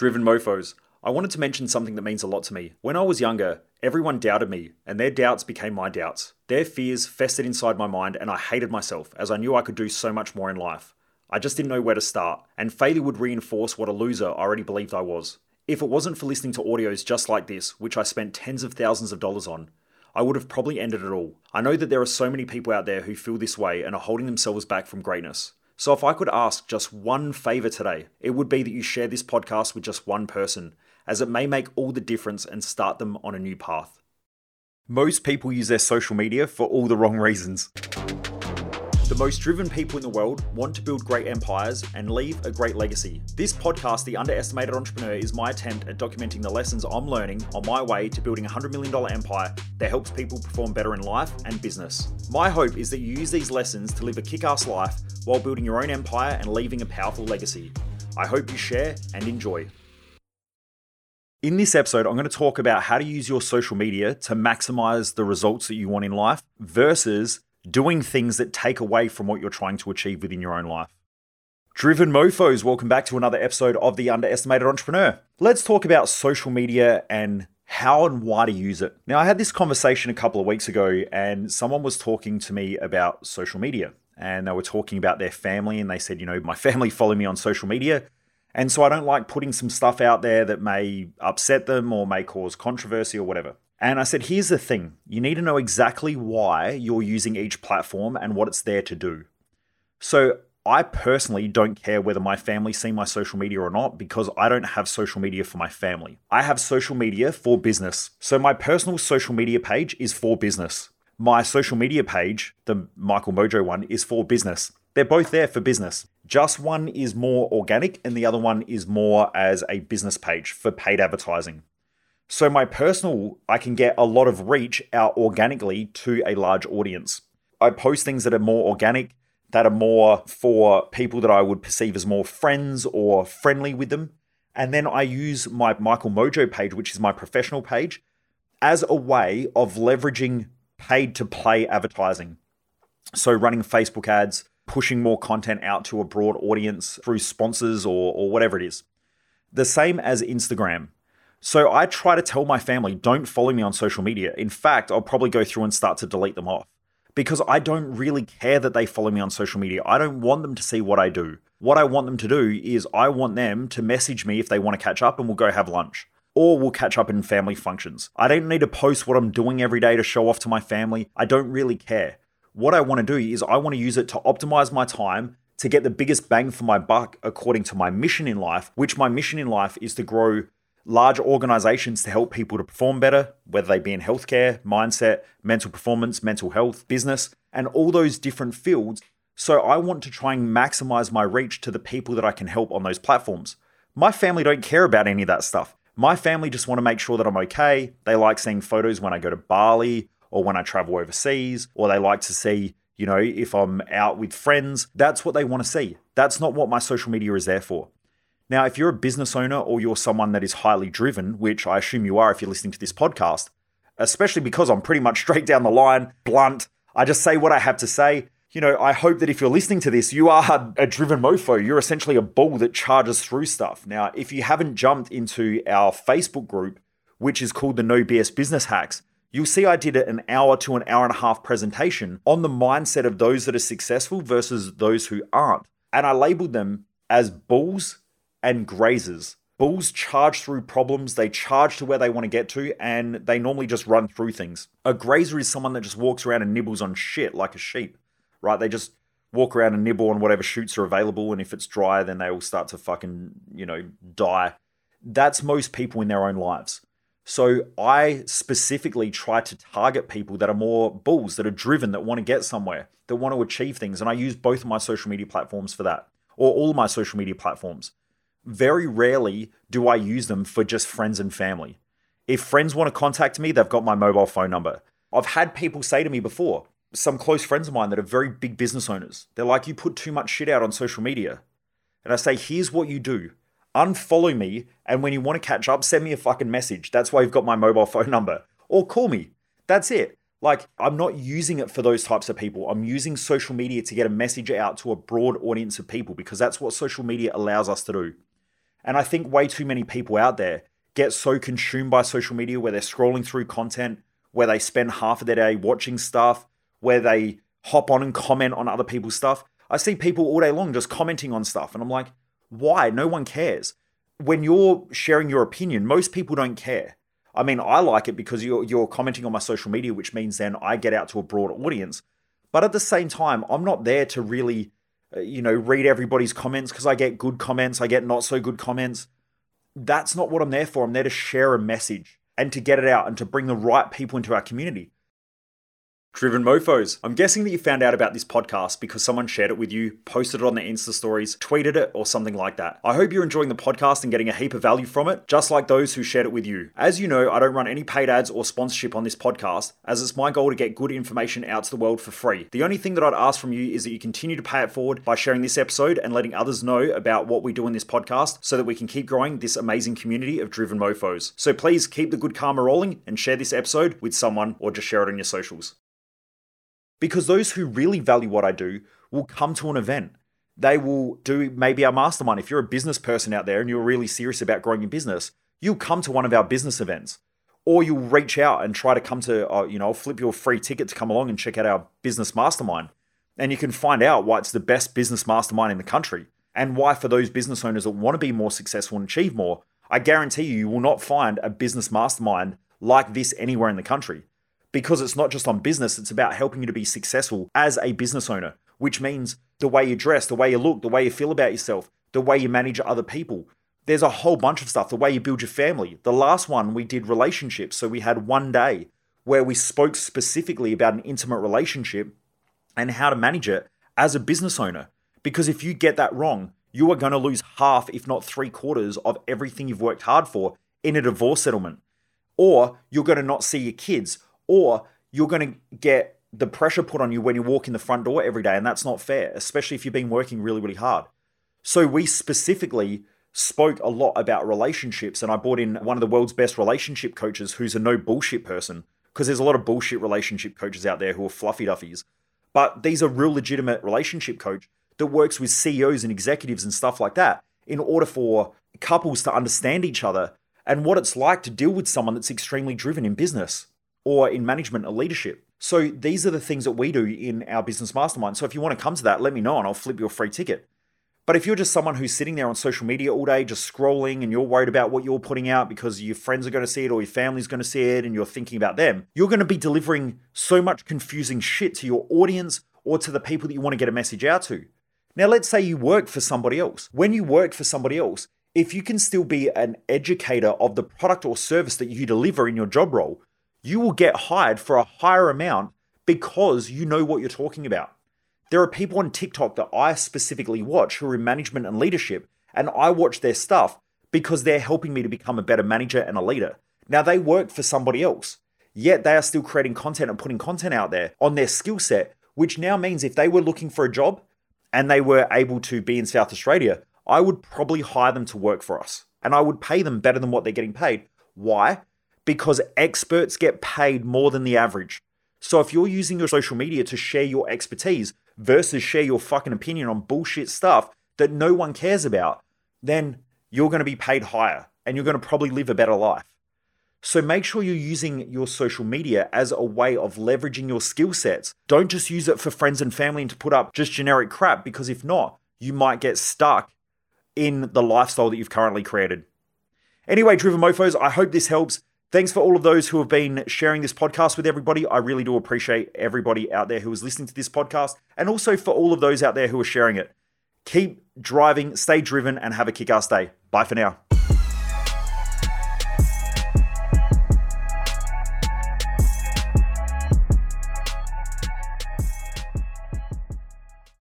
Driven Mofos. I wanted to mention something that means a lot to me. When I was younger, everyone doubted me, and their doubts became my doubts. Their fears festered inside my mind, and I hated myself as I knew I could do so much more in life. I just didn't know where to start, and failure would reinforce what a loser I already believed I was. If it wasn't for listening to audios just like this, which I spent tens of thousands of dollars on, I would have probably ended it all. I know that there are so many people out there who feel this way and are holding themselves back from greatness. So, if I could ask just one favor today, it would be that you share this podcast with just one person, as it may make all the difference and start them on a new path. Most people use their social media for all the wrong reasons. The most driven people in the world want to build great empires and leave a great legacy. This podcast, The Underestimated Entrepreneur, is my attempt at documenting the lessons I'm learning on my way to building a $100 million empire that helps people perform better in life and business. My hope is that you use these lessons to live a kick ass life while building your own empire and leaving a powerful legacy. I hope you share and enjoy. In this episode, I'm going to talk about how to use your social media to maximize the results that you want in life versus doing things that take away from what you're trying to achieve within your own life. Driven mofos, welcome back to another episode of The Underestimated Entrepreneur. Let's talk about social media and how and why to use it. Now, I had this conversation a couple of weeks ago, and someone was talking to me about social media. And they were talking about their family, and they said, you know, my family follow me on social media. And so I don't like putting some stuff out there that may upset them or may cause controversy or whatever. And I said, here's the thing you need to know exactly why you're using each platform and what it's there to do. So, I personally don't care whether my family see my social media or not because I don't have social media for my family. I have social media for business. So, my personal social media page is for business. My social media page, the Michael Mojo one, is for business. They're both there for business. Just one is more organic and the other one is more as a business page for paid advertising. So my personal, I can get a lot of reach out organically to a large audience. I post things that are more organic, that are more for people that I would perceive as more friends or friendly with them. And then I use my Michael Mojo page, which is my professional page, as a way of leveraging paid to play advertising. So running Facebook ads, pushing more content out to a broad audience through sponsors or, or whatever it is. The same as Instagram. So I try to tell my family, don't follow me on social media. In fact, I'll probably go through and start to delete them off because I don't really care that they follow me on social media. I don't want them to see what I do. What I want them to do is I want them to message me if they want to catch up and we'll go have lunch. Or we'll catch up in family functions. I don't need to post what I'm doing every day to show off to my family. I don't really care. What I want to do is I want to use it to optimize my time to get the biggest bang for my buck according to my mission in life, which my mission in life is to grow large organizations to help people to perform better, whether they be in healthcare, mindset, mental performance, mental health, business, and all those different fields. So I want to try and maximize my reach to the people that I can help on those platforms. My family don't care about any of that stuff. My family just want to make sure that I'm okay. They like seeing photos when I go to Bali or when I travel overseas, or they like to see, you know, if I'm out with friends. That's what they want to see. That's not what my social media is there for. Now, if you're a business owner or you're someone that is highly driven, which I assume you are if you're listening to this podcast, especially because I'm pretty much straight down the line, blunt, I just say what I have to say. You know, I hope that if you're listening to this, you are a driven mofo. You're essentially a bull that charges through stuff. Now, if you haven't jumped into our Facebook group, which is called the No BS Business Hacks, you'll see I did an hour to an hour and a half presentation on the mindset of those that are successful versus those who aren't. And I labeled them as bulls and grazers. Bulls charge through problems, they charge to where they want to get to, and they normally just run through things. A grazer is someone that just walks around and nibbles on shit like a sheep, right? They just walk around and nibble on whatever shoots are available, and if it's dry, then they will start to fucking, you know, die. That's most people in their own lives. So I specifically try to target people that are more bulls, that are driven, that want to get somewhere, that want to achieve things. And I use both of my social media platforms for that, or all of my social media platforms very rarely do I use them for just friends and family. If friends want to contact me, they've got my mobile phone number. I've had people say to me before, some close friends of mine that are very big business owners, they're like, you put too much shit out on social media. And I say, here's what you do unfollow me, and when you want to catch up, send me a fucking message. That's why you've got my mobile phone number. Or call me. That's it. Like, I'm not using it for those types of people. I'm using social media to get a message out to a broad audience of people because that's what social media allows us to do. And I think way too many people out there get so consumed by social media where they're scrolling through content, where they spend half of their day watching stuff, where they hop on and comment on other people's stuff. I see people all day long just commenting on stuff, and I'm like, why? No one cares. When you're sharing your opinion, most people don't care. I mean, I like it because you're you're commenting on my social media, which means then I get out to a broad audience. But at the same time, I'm not there to really, Uh, you know, read everybody's comments because I get good comments, I get not so good comments. That's not what I'm there for. I'm there to share a message and to get it out and to bring the right people into our community. Driven Mofos. I'm guessing that you found out about this podcast because someone shared it with you, posted it on their Insta stories, tweeted it, or something like that. I hope you're enjoying the podcast and getting a heap of value from it, just like those who shared it with you. As you know, I don't run any paid ads or sponsorship on this podcast, as it's my goal to get good information out to the world for free. The only thing that I'd ask from you is that you continue to pay it forward by sharing this episode and letting others know about what we do in this podcast so that we can keep growing this amazing community of driven mofos. So please keep the good karma rolling and share this episode with someone or just share it on your socials. Because those who really value what I do will come to an event. They will do maybe our mastermind. If you're a business person out there and you're really serious about growing your business, you'll come to one of our business events. Or you'll reach out and try to come to, uh, you know, flip you a free ticket to come along and check out our business mastermind. And you can find out why it's the best business mastermind in the country and why, for those business owners that want to be more successful and achieve more, I guarantee you, you will not find a business mastermind like this anywhere in the country because it's not just on business, it's about helping you to be successful as a business owner, which means the way you dress, the way you look, the way you feel about yourself, the way you manage other people. There's a whole bunch of stuff, the way you build your family. The last one we did relationships. So we had one day where we spoke specifically about an intimate relationship and how to manage it as a business owner. Because if you get that wrong, you are going to lose half, if not three quarters, of everything you've worked hard for in a divorce settlement. Or you're going to not see your kids, or you're going to get the pressure put on you when you walk in the front door every day, and that's not fair, especially if you've been working really, really hard. So we specifically spoke a lot about relationships, and I brought in one of the world's best relationship coaches who's a no bullshit person, because there's a lot of bullshit relationship coaches out there who are fluffy duffies. But these are real legitimate relationship coach that works with CEOs and executives and stuff like that in order for couples to understand each other and what it's like to deal with someone that's extremely driven in business or in management or leadership. So these are the things that we do in our business mastermind. So if you want to come to that, let me know and I'll flip you a free ticket. But if you're just someone who's sitting there on social media all day, just scrolling, and you're worried about what you're putting out because your friends are going to see it or your family's going to see it and you're thinking about them, you're going to be delivering so much confusing shit to your audience or to the people that you want to get a message out to. Now, let's say you work for somebody else. When you work for somebody else, if you can still be an educator of the product or service that you deliver in your job role, you will get hired for a higher amount because you know what you're talking about. There are people on TikTok that I specifically watch who are in management and leadership, and I watch their stuff because they're helping me to become a better manager and a leader. Now, they work for somebody else, yet they are still creating content and putting content out there on their skill set, which now means if they were looking for a job and they were able to be in South Australia, I would probably hire them to work for us and I would pay them better than what they're getting paid. Why? Because experts get paid more than the average. So if you're using your social media to share your expertise versus share your fucking opinion on bullshit stuff that no one cares about, then you're going to be paid higher and you're going to probably live a better life. So make sure you're using your social media as a way of leveraging your skill sets. Don't just use it for friends and family and to put up just generic crap because if not, you might get stuck in the lifestyle that you've currently created. Anyway, Driven Mofos, I hope this helps. Thanks for all of those who have been sharing this podcast with everybody. I really do appreciate everybody out there who is listening to this podcast, and also for all of those out there who are sharing it. Keep driving, stay driven, and have a kick ass day. Bye for now.